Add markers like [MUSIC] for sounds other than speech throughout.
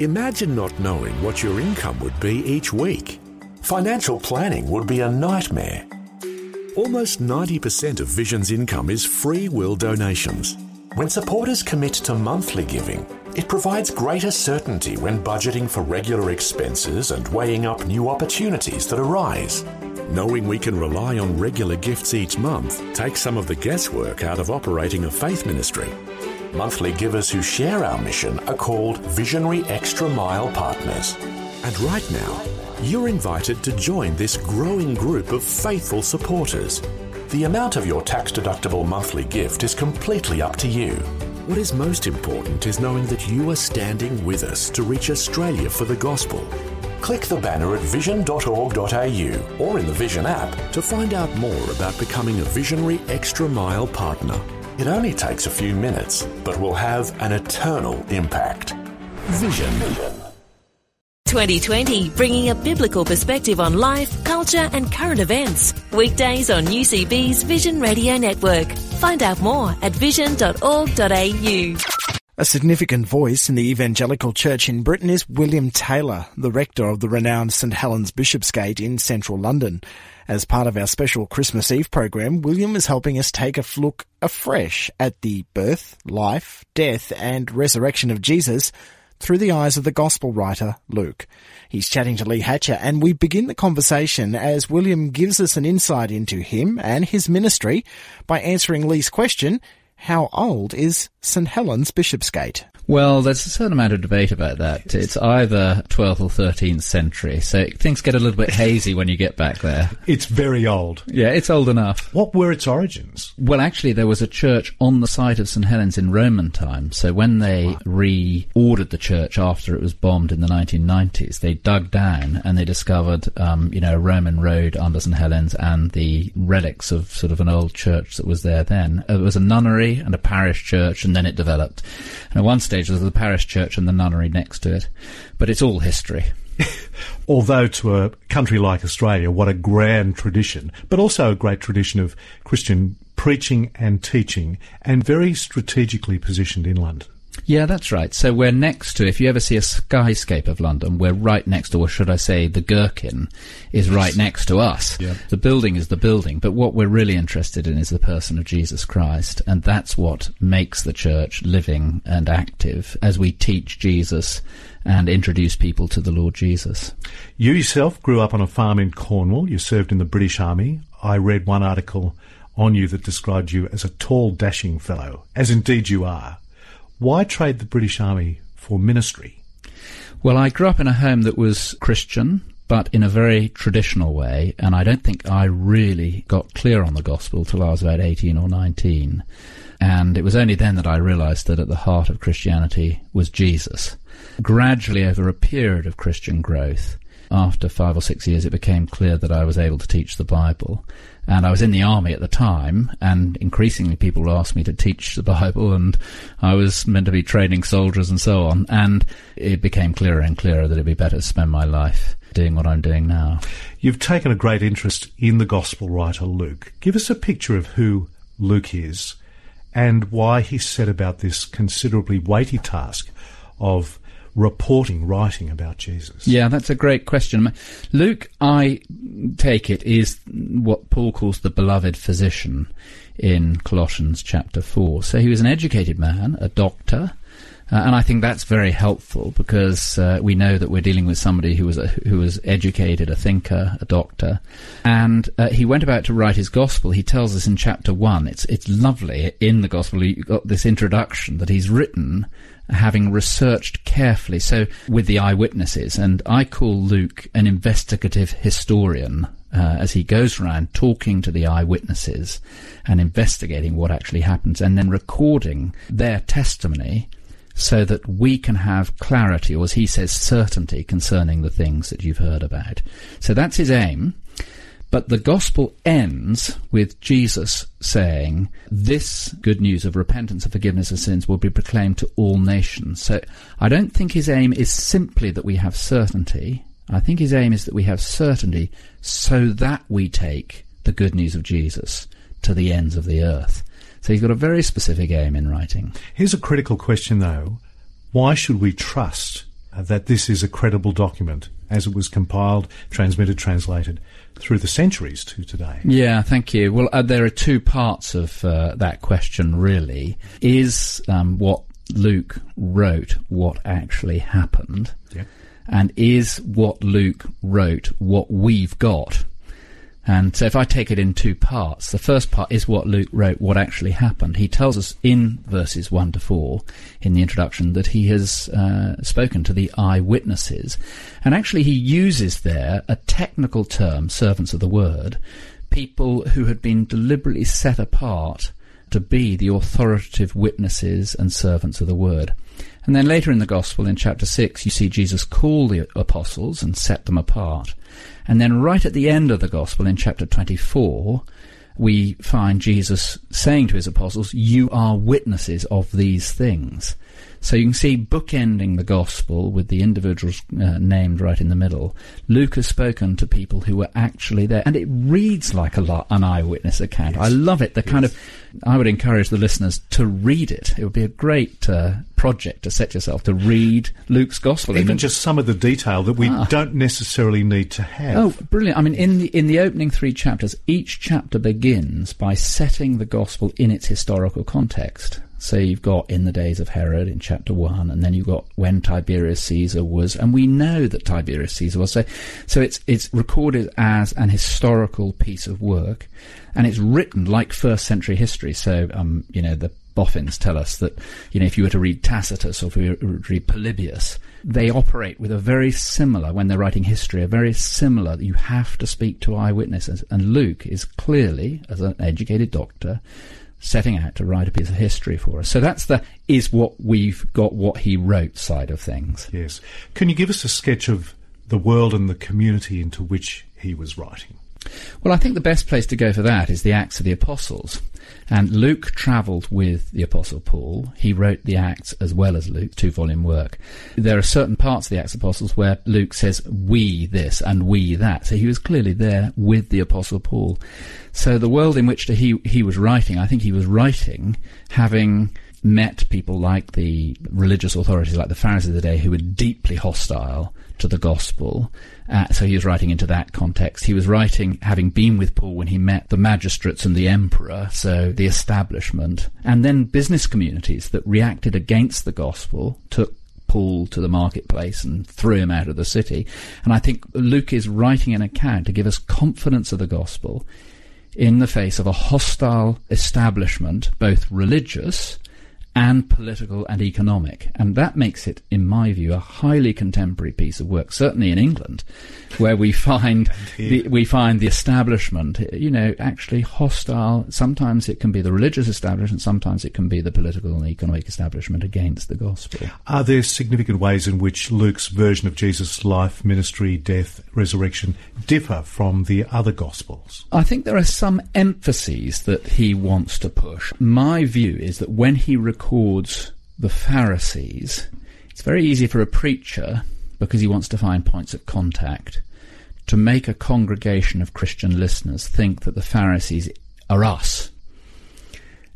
Imagine not knowing what your income would be each week. Financial planning would be a nightmare. Almost 90% of Vision's income is free will donations. When supporters commit to monthly giving, it provides greater certainty when budgeting for regular expenses and weighing up new opportunities that arise. Knowing we can rely on regular gifts each month takes some of the guesswork out of operating a faith ministry. Monthly givers who share our mission are called Visionary Extra Mile Partners. And right now, you're invited to join this growing group of faithful supporters. The amount of your tax deductible monthly gift is completely up to you. What is most important is knowing that you are standing with us to reach Australia for the gospel. Click the banner at vision.org.au or in the Vision app to find out more about becoming a Visionary Extra Mile partner. It only takes a few minutes, but will have an eternal impact. Vision. 2020, bringing a biblical perspective on life, culture, and current events. Weekdays on UCB's Vision Radio Network. Find out more at vision.org.au. A significant voice in the evangelical church in Britain is William Taylor, the rector of the renowned St Helens Bishopsgate in central London. As part of our special Christmas Eve program, William is helping us take a look afresh at the birth, life, death and resurrection of Jesus through the eyes of the gospel writer Luke. He's chatting to Lee Hatcher and we begin the conversation as William gives us an insight into him and his ministry by answering Lee's question, how old is St Helens Bishopsgate? Well, there's a certain amount of debate about that. It's either 12th or 13th century, so things get a little bit hazy when you get back there. It's very old. Yeah, it's old enough. What were its origins? Well, actually, there was a church on the site of St Helens in Roman times. So when they wow. reordered the church after it was bombed in the 1990s, they dug down and they discovered, um, you know, a Roman road under St Helens and the relics of sort of an old church that was there then. It was a nunnery and a parish church, and then it developed. And at one stage, stage there's the parish church and the nunnery next to it, but it's all history. [LAUGHS] Although to a country like Australia, what a grand tradition, but also a great tradition of Christian preaching and teaching, and very strategically positioned in London. Yeah, that's right. So we're next to, if you ever see a skyscape of London, we're right next to, or should I say, the Gherkin is right next to us. Yeah. The building is the building, but what we're really interested in is the person of Jesus Christ, and that's what makes the church living and active as we teach Jesus and introduce people to the Lord Jesus. You yourself grew up on a farm in Cornwall. You served in the British Army. I read one article on you that described you as a tall, dashing fellow, as indeed you are. Why trade the British Army for ministry? Well, I grew up in a home that was Christian, but in a very traditional way, and I don't think I really got clear on the gospel till I was about 18 or 19. And it was only then that I realized that at the heart of Christianity was Jesus. Gradually, over a period of Christian growth, after five or six years, it became clear that I was able to teach the Bible. And I was in the army at the time, and increasingly people asked me to teach the Bible, and I was meant to be training soldiers and so on. And it became clearer and clearer that it'd be better to spend my life doing what I'm doing now. You've taken a great interest in the gospel writer Luke. Give us a picture of who Luke is and why he set about this considerably weighty task of reporting, writing about Jesus? Yeah, that's a great question. Luke, I take it, is what Paul calls the beloved physician in Colossians chapter 4. So he was an educated man, a doctor, uh, and I think that's very helpful because uh, we know that we're dealing with somebody who was a, who was educated, a thinker, a doctor, and uh, he went about to write his gospel. He tells us in chapter one. It's it's lovely in the gospel. You got this introduction that he's written having researched carefully, so with the eyewitnesses. And I call Luke an investigative historian uh, as he goes around talking to the eyewitnesses and investigating what actually happens and then recording their testimony so that we can have clarity, or as he says, certainty concerning the things that you've heard about. So that's his aim. But the gospel ends with Jesus saying, This good news of repentance and forgiveness of sins will be proclaimed to all nations. So I don't think his aim is simply that we have certainty. I think his aim is that we have certainty so that we take the good news of Jesus to the ends of the earth. So he's got a very specific aim in writing. Here's a critical question though. Why should we trust that this is a credible document as it was compiled, transmitted, translated through the centuries to today? Yeah, thank you. Well, uh, there are two parts of uh, that question, really. Is um, what Luke wrote what actually happened? Yeah. And is what Luke wrote what we've got? And so if I take it in two parts, the first part is what Luke wrote, what actually happened. He tells us in verses 1 to 4 in the introduction that he has uh, spoken to the eyewitnesses. And actually he uses there a technical term, servants of the word, people who had been deliberately set apart to be the authoritative witnesses and servants of the word. And then later in the Gospel, in chapter 6, you see Jesus call the apostles and set them apart. And then right at the end of the Gospel, in chapter 24, we find Jesus saying to his apostles, You are witnesses of these things. So you can see bookending the gospel with the individuals uh, named right in the middle. Luke has spoken to people who were actually there, and it reads like a lot, an eyewitness account. Yes. I love it. The yes. kind of, I would encourage the listeners to read it. It would be a great uh, project to set yourself to read Luke's gospel. Even just some of the detail that we ah. don't necessarily need to have. Oh, brilliant! I mean, in the in the opening three chapters, each chapter begins by setting the gospel in its historical context. So you've got in the days of Herod in chapter 1, and then you've got when Tiberius Caesar was, and we know that Tiberius Caesar was. So, so it's, it's recorded as an historical piece of work, and it's written like first century history. So, um, you know, the boffins tell us that, you know, if you were to read Tacitus or if you were to read Polybius, they operate with a very similar, when they're writing history, a very similar, you have to speak to eyewitnesses. And Luke is clearly, as an educated doctor, setting out to write a piece of history for us. So that's the is what we've got what he wrote side of things. Yes. Can you give us a sketch of the world and the community into which he was writing? Well, I think the best place to go for that is the Acts of the Apostles. And Luke travelled with the Apostle Paul. He wrote the Acts as well as Luke, two volume work. There are certain parts of the Acts of the Apostles where Luke says, we this and we that. So he was clearly there with the Apostle Paul. So the world in which he, he was writing, I think he was writing having met people like the religious authorities, like the Pharisees of the day, who were deeply hostile to the gospel. Uh, so he was writing into that context. He was writing, having been with Paul when he met the magistrates and the emperor, so the establishment, and then business communities that reacted against the gospel, took Paul to the marketplace and threw him out of the city. And I think Luke is writing an account to give us confidence of the gospel in the face of a hostile establishment, both religious and political and economic. And that makes it, in my view, a highly contemporary piece of work, certainly in England, where we find [LAUGHS] the, we find the establishment, you know, actually hostile. Sometimes it can be the religious establishment, sometimes it can be the political and economic establishment against the gospel. Are there significant ways in which Luke's version of Jesus' life, ministry, death, resurrection differ from the other gospels? I think there are some emphases that he wants to push. My view is that when he records the Pharisees, it's very easy for a preacher because he wants to find points of contact, to make a congregation of Christian listeners think that the Pharisees are us.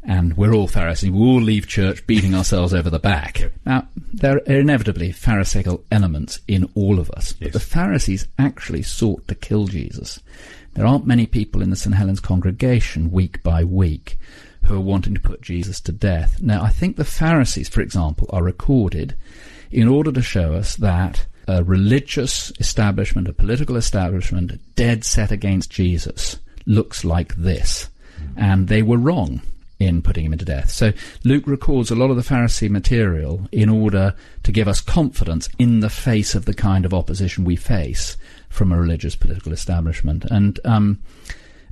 And we're all Pharisees. We all leave church beating ourselves over the back. Now, there are inevitably Pharisaical elements in all of us. Yes. But the Pharisees actually sought to kill Jesus. There aren't many people in the St. Helens congregation week by week who are wanting to put Jesus to death. Now, I think the Pharisees, for example, are recorded in order to show us that a religious establishment, a political establishment, dead set against Jesus, looks like this. And they were wrong in putting him to death. So Luke records a lot of the Pharisee material in order to give us confidence in the face of the kind of opposition we face from a religious political establishment. And um,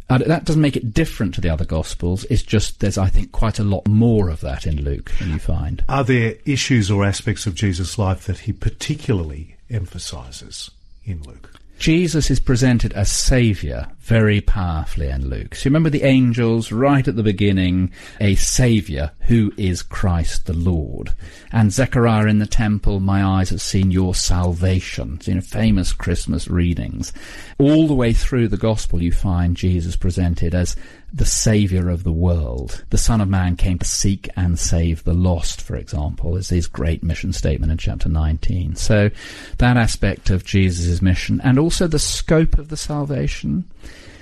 uh, that doesn't make it different to the other Gospels. It's just there's, I think, quite a lot more of that in Luke than you find. Are there issues or aspects of Jesus' life that he particularly emphasizes in Luke? Jesus is presented as Saviour very powerfully in Luke. So you remember the angels right at the beginning, a saviour who is Christ the Lord. And Zechariah in the temple, my eyes have seen your salvation. It's in famous Christmas readings. All the way through the gospel you find Jesus presented as the saviour of the world. The Son of Man came to seek and save the lost, for example, is his great mission statement in chapter 19. So that aspect of Jesus' mission and also the scope of the salvation,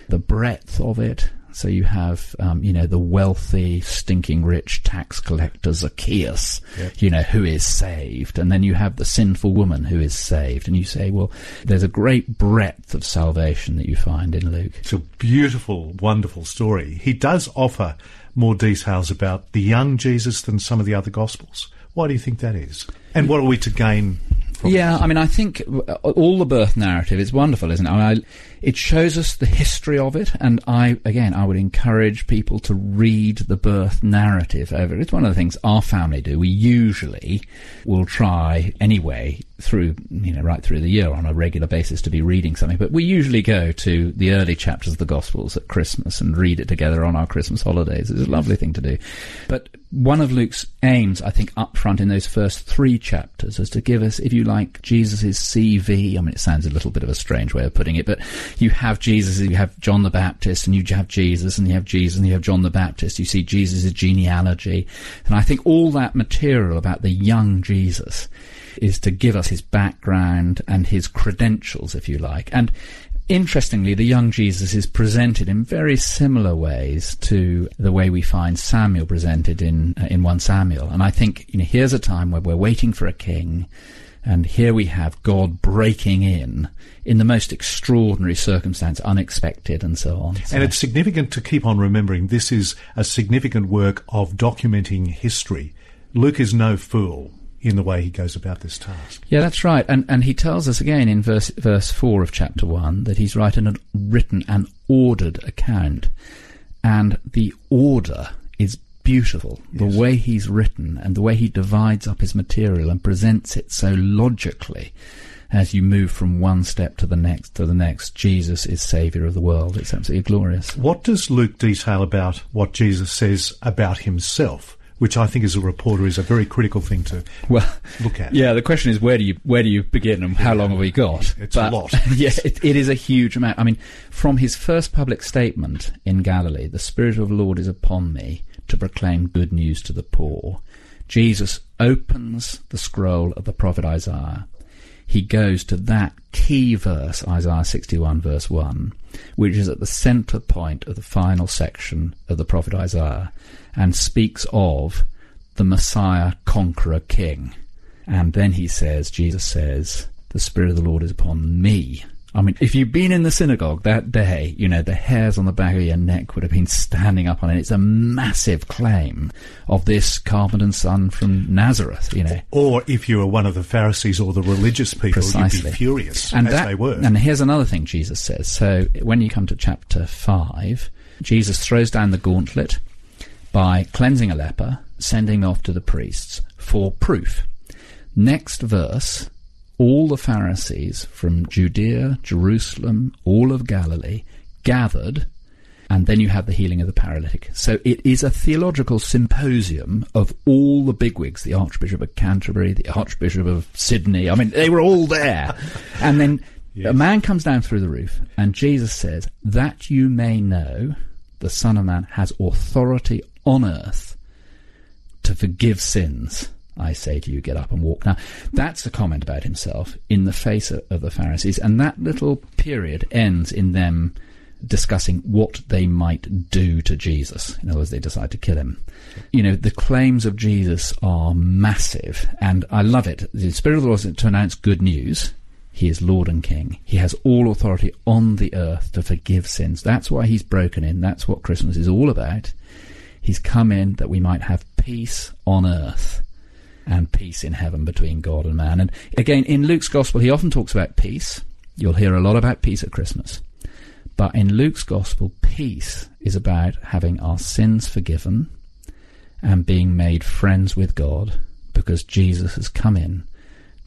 the breadth of it, so you have, um, you know, the wealthy, stinking rich tax collector Zacchaeus, yep. you know, who is saved. And then you have the sinful woman who is saved. And you say, well, there's a great breadth of salvation that you find in Luke. It's a beautiful, wonderful story. He does offer more details about the young Jesus than some of the other Gospels. Why do you think that is? And what are we to gain yeah, I mean, I think uh, all the birth narrative is wonderful, isn't it? I mean, I, it shows us the history of it, and I, again, I would encourage people to read the birth narrative over. It's one of the things our family do. We usually will try anyway through, you know, right through the year on a regular basis to be reading something, but we usually go to the early chapters of the Gospels at Christmas and read it together on our Christmas holidays. It's a lovely thing to do. But one of Luke's aims, I think, up front in those first three chapters is to give us, if you like, Jesus' CV. I mean, it sounds a little bit of a strange way of putting it, but you have Jesus, you have John the Baptist, and you have Jesus, and you have Jesus, and you have John the Baptist. You see Jesus' genealogy. And I think all that material about the young Jesus is to give us his background and his credentials, if you like. And Interestingly, the young Jesus is presented in very similar ways to the way we find Samuel presented in uh, in 1 Samuel. And I think you know here's a time where we're waiting for a king and here we have God breaking in in the most extraordinary circumstance, unexpected, and so on. So. And it's significant to keep on remembering this is a significant work of documenting history. Luke is no fool in the way he goes about this task. Yeah, that's right. And and he tells us again in verse verse four of chapter one that he's written an, written an ordered account, and the order is beautiful. Yes. The way he's written and the way he divides up his material and presents it so logically. As you move from one step to the next to the next, Jesus is Saviour of the world. It's absolutely glorious. What does Luke detail about what Jesus says about himself? Which I think as a reporter is a very critical thing to well, look at. Yeah, the question is where do you where do you begin and how long have we got? It's but, a lot. [LAUGHS] yeah, it, it is a huge amount. I mean, from his first public statement in Galilee, the Spirit of the Lord is upon me to proclaim good news to the poor. Jesus opens the scroll of the prophet Isaiah. He goes to that key verse, Isaiah 61 verse 1, which is at the center point of the final section of the prophet Isaiah and speaks of the Messiah conqueror king. And then he says, Jesus says, the Spirit of the Lord is upon me. I mean, if you'd been in the synagogue that day, you know, the hairs on the back of your neck would have been standing up on it. It's a massive claim of this carpenter's son from Nazareth, you know. Or if you were one of the Pharisees or the religious people, Precisely. you'd be furious, and as that, they were. And here's another thing Jesus says. So when you come to chapter 5, Jesus throws down the gauntlet by cleansing a leper, sending him off to the priests for proof. Next verse, all the Pharisees from Judea, Jerusalem, all of Galilee gathered, and then you have the healing of the paralytic. So it is a theological symposium of all the bigwigs, the Archbishop of Canterbury, the Archbishop of Sydney. I mean, they were all there. [LAUGHS] and then yes. a man comes down through the roof, and Jesus says, That you may know the Son of Man has authority on earth to forgive sins. I say to you, get up and walk. Now, that's a comment about himself in the face of, of the Pharisees, and that little period ends in them discussing what they might do to Jesus. In other words, they decide to kill him. You know, the claims of Jesus are massive, and I love it. The Spirit of the Lord is to announce good news. He is Lord and King. He has all authority on the earth to forgive sins. That's why he's broken in. That's what Christmas is all about. He's come in that we might have peace on earth peace in heaven between God and man. And again, in Luke's gospel, he often talks about peace. You'll hear a lot about peace at Christmas. But in Luke's gospel, peace is about having our sins forgiven and being made friends with God because Jesus has come in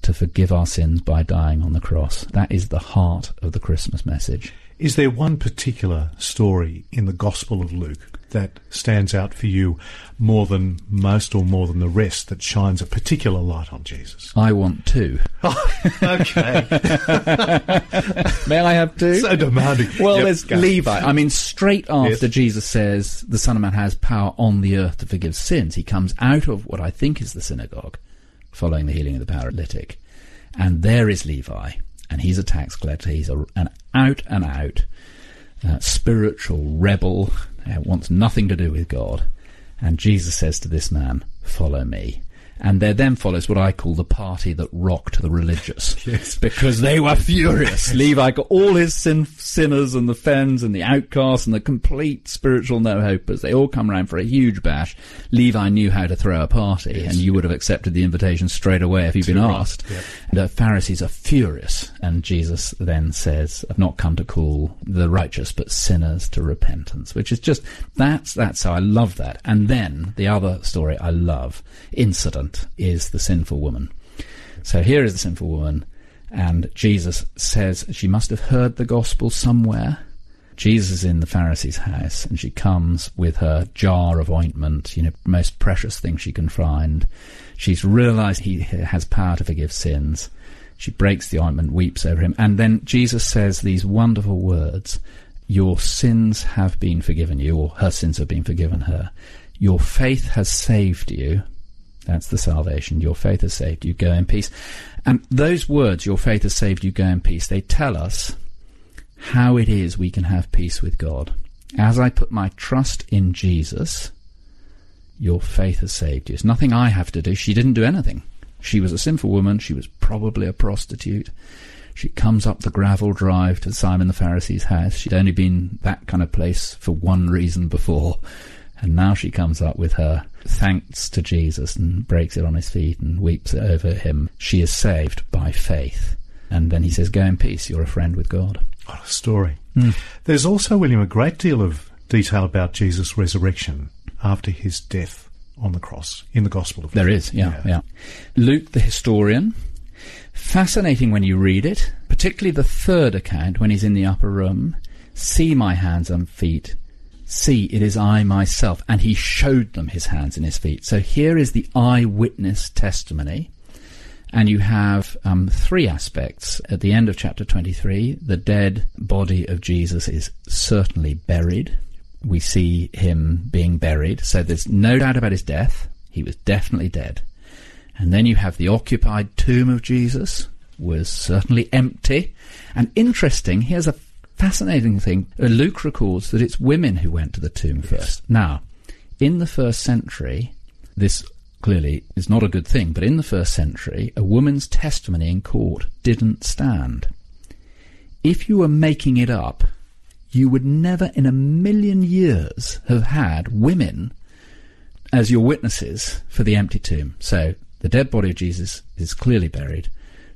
to forgive our sins by dying on the cross. That is the heart of the Christmas message. Is there one particular story in the Gospel of Luke that stands out for you more than most or more than the rest that shines a particular light on Jesus? I want two. [LAUGHS] Oh, okay. [LAUGHS] May I have two? so demanding. Well, Yep, there's go. Levi. I mean, straight after Yes. Jesus says the Son of Man has power on the earth to forgive sins, he comes out of what I think is the synagogue, following the healing of the paralytic, and there is Levi, and he's a tax collector. He's a, an out and out uh, spiritual rebel, uh, wants nothing to do with God, and Jesus says to this man, "Follow me." And there then follows what I call the party that rocked the religious. [LAUGHS] Yes. Because they were furious. [LAUGHS] Levi got all his sin- sinners and the fens and the outcasts and the complete spiritual no-hopers. They all come around for a huge bash. Levi knew how to throw a party and you would have accepted the invitation straight away if you'd been right, asked. yep. The Pharisees are furious. And Jesus then says, I've not come to call the righteous but sinners to repentance, which is just, that's, that's how I love that. And then the other story I love, incident, is the sinful woman. So here is the sinful woman, and Jesus says she must have heard the gospel somewhere. Jesus is in the Pharisee's house, and she comes with her jar of ointment, you know, most precious thing she can find. She's realized he has power to forgive sins. She breaks the ointment, weeps over him, and then Jesus says these wonderful words Your sins have been forgiven you, or her sins have been forgiven her. Your faith has saved you. That's the salvation. Your faith has saved you. Go in peace. And those words, your faith has saved you, go in peace, they tell us how it is we can have peace with God. As I put my trust in Jesus, your faith has saved you. It's nothing I have to do. She didn't do anything. She was a sinful woman. She was probably a prostitute. She comes up the gravel drive to Simon the Pharisee's house. She'd only been that kind of place for one reason before. And now she comes up with her thanks to Jesus and breaks it on his feet and weeps over him. She is saved by faith. And then he says, Go in peace, you're a friend with God. What a story. Hmm. There's also, William, a great deal of detail about Jesus' resurrection after his death on the cross in the Gospel of Luke. There is, yeah, yeah. Luke the historian. Fascinating when you read it, particularly the third account when he's in the upper room. See my hands and feet. See, it is I myself. And he showed them his hands and his feet. So here is the eyewitness testimony. And you have um, three aspects. At the end of chapter 23, the dead body of Jesus is certainly buried. We see him being buried. So there's no doubt about his death. He was definitely dead. And then you have the occupied tomb of Jesus, was certainly empty. And interesting, here's a fascinating thing. Uh, Luke records that it's women who went to the tomb first. Now, in the first century, this clearly is not a good thing, but in the first century, a woman's testimony in court didn't stand. If you were making it up, you would never in a million years have had women as your witnesses for the empty tomb. So the dead body of Jesus is clearly buried.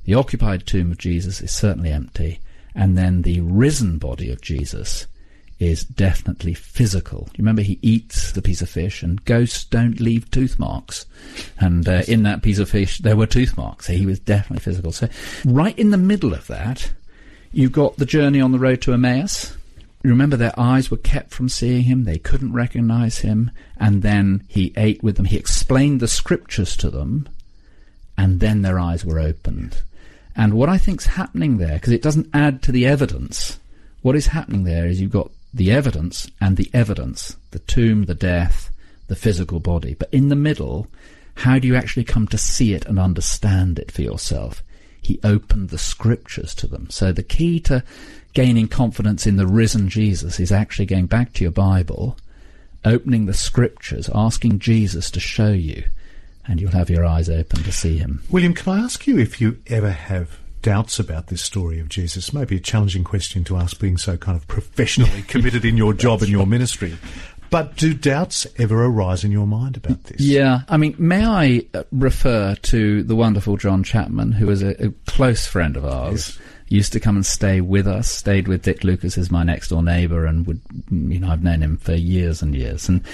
The occupied tomb of Jesus is certainly empty. And then the risen body of Jesus is definitely physical. You remember he eats the piece of fish and ghosts don't leave tooth marks. And uh, in that piece of fish there were tooth marks. So he was definitely physical. So right in the middle of that, you've got the journey on the road to Emmaus. Remember, their eyes were kept from seeing him. They couldn't recognize him. And then he ate with them. He explained the scriptures to them. And then their eyes were opened. And what I think's happening there, because it doesn't add to the evidence, what is happening there is you've got the evidence and the evidence, the tomb, the death, the physical body. But in the middle, how do you actually come to see it and understand it for yourself? He opened the scriptures to them. So the key to gaining confidence in the risen Jesus is actually going back to your Bible, opening the scriptures, asking Jesus to show you, and you'll have your eyes open to see him. William, can I ask you if you ever have doubts about this story of Jesus? Maybe a challenging question to ask, being so kind of professionally [LAUGHS] committed in your job and your ministry. But do doubts ever arise in your mind about this? Yeah, I mean, may I uh, refer to the wonderful John Chapman, who is a, a close friend of ours, used to come and stay with us, stayed with Dick Lucas as my next door neighbour and would, you know, I've known him for years and years. And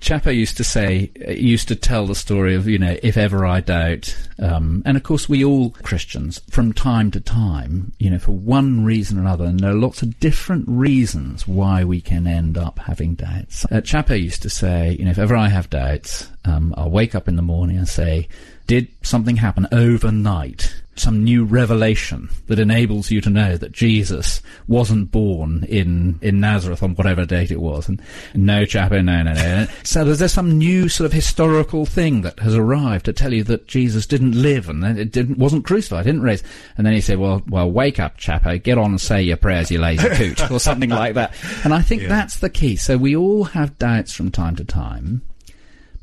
Chapo used to say, used to tell the story of, you know, if ever I doubt, um, and of course we all Christians from time to time, you know, for one reason or another, and there are lots of different reasons why we can end up having doubts. Uh, Chapo used to say, you know, if ever I have doubts, um, I'll wake up in the morning and say, did something happen overnight? Some new revelation that enables you to know that Jesus wasn't born in, in Nazareth on whatever date it was. And no, Chapo, eh, no, no, no. so there's, there some new sort of historical thing that has arrived to tell you that Jesus didn't live and it didn't, wasn't crucified, didn't raise. And then he said, well, well, wake up, Chapo, eh, get on and say your prayers, you lazy coot, [LAUGHS] or something like that. And I think yeah. that's the key. So we all have doubts from time to time.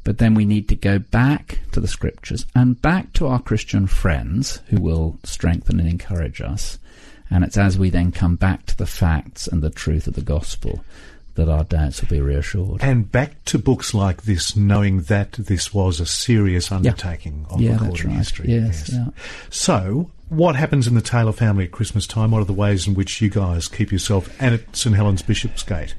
But then we need to go back to the scriptures and back to our Christian friends who will strengthen and encourage us. And it's as we then come back to the facts and the truth of the gospel that our doubts will be reassured. And back to books like this, knowing that this was a serious undertaking yeah. of yeah, recording right. history. Yes, yes. Yeah. So, what happens in the Taylor family at Christmas time? What are the ways in which you guys keep yourself and at St Helens Bishopsgate?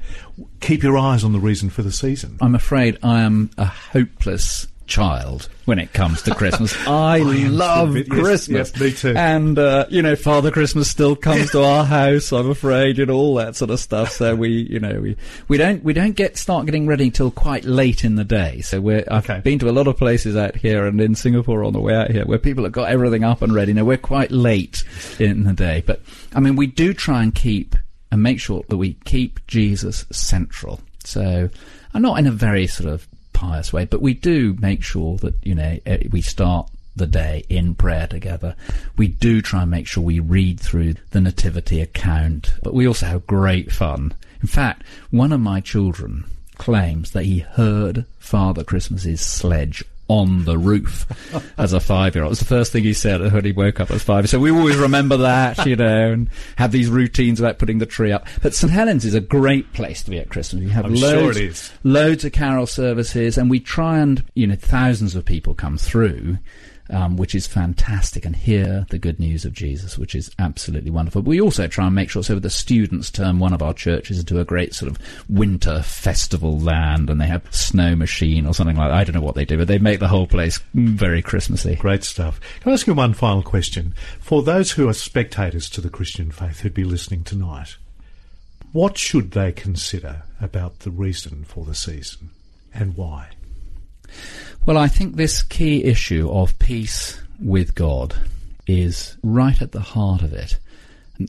Keep your eyes on the reason for the season. I'm afraid I am a hopeless child when it comes to Christmas. [LAUGHS] I, love yes, Christmas. Yes, me too. And, uh, you know, Father Christmas still comes to our house, I'm afraid, and all that sort of stuff. So we, you know, we, we don't, we don't get, start getting ready till quite late in the day. So we're, I've Okay. been to a lot of places out here and in Singapore on the way out here where people have got everything up and ready. Now we're quite late in the day, but I mean, we do try and keep and make sure that we keep Jesus central. So, I'm not in a very sort of pious way, but we do make sure that, you know, eh, we start the day in prayer together. We do try and make sure we read through the nativity account, but we also have great fun. In fact, one of my children claims that he heard Father Christmas's sledge on the roof as a five-year-old. It was the first thing he said when he woke up as five. So we always remember that, you know, and have these routines about putting the tree up. But St Helens is a great place to be at Christmas. We have I'm sure loads, is. loads of carol services, and we try and you know thousands of people come through. Um, which is fantastic, and hear the good news of Jesus, which is absolutely wonderful. But we also try and make sure so the students turn one of our churches into a great sort of winter festival land, and they have snow machine or something like that. I don't know what they do, but they make the whole place very Christmassy. Great stuff. Can I ask you one final question? For those who are spectators to the Christian faith who'd be listening tonight, what should they consider about the reason for the season and why? Well, I think this key issue of peace with God is right at the heart of it.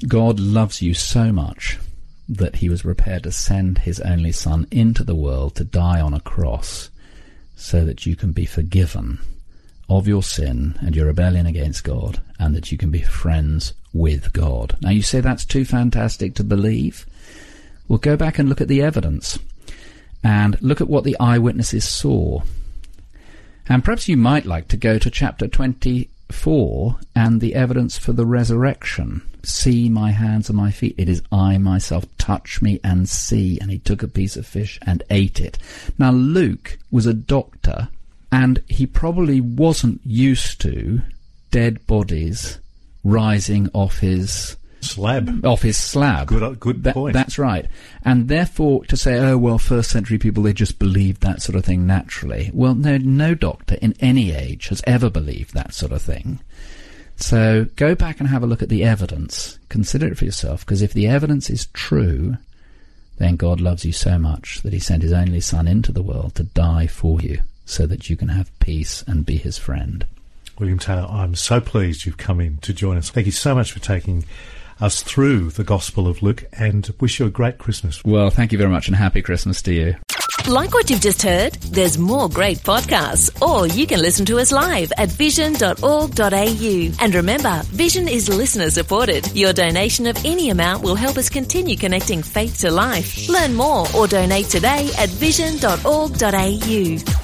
God loves you so much that he was prepared to send his only son into the world to die on a cross so that you can be forgiven of your sin and your rebellion against God and that you can be friends with God. Now you say that's too fantastic to believe? Well, go back and look at the evidence and look at what the eyewitnesses saw. And perhaps you might like to go to chapter 24 and the evidence for the resurrection. See my hands and my feet. It is I myself. Touch me and see. And he took a piece of fish and ate it. Now, Luke was a doctor and he probably wasn't used to dead bodies rising off his Slab. off his slab. Good- uh, good That- point. That's right. And therefore, to say, oh well, first century people they just believed that sort of thing naturally. Well, no, no doctor in any age has ever believed that sort of thing. So go back and have a look at the evidence. Consider it for yourself, because if the evidence is true, then God loves you so much that He sent His only Son into the world to die for you, so that you can have peace and be His friend. William Taylor, I'm so pleased you've come in to join us. Thank you so much for taking us through the Gospel of Luke and wish you a great Christmas. Well, thank you very much, and happy Christmas to you. Like what you've just heard? There's more great podcasts, or you can listen to us live at vision.org.au. And remember, Vision is listener supported. Your donation of any amount will help us continue connecting faith to life. Learn more or donate today at vision.org.au.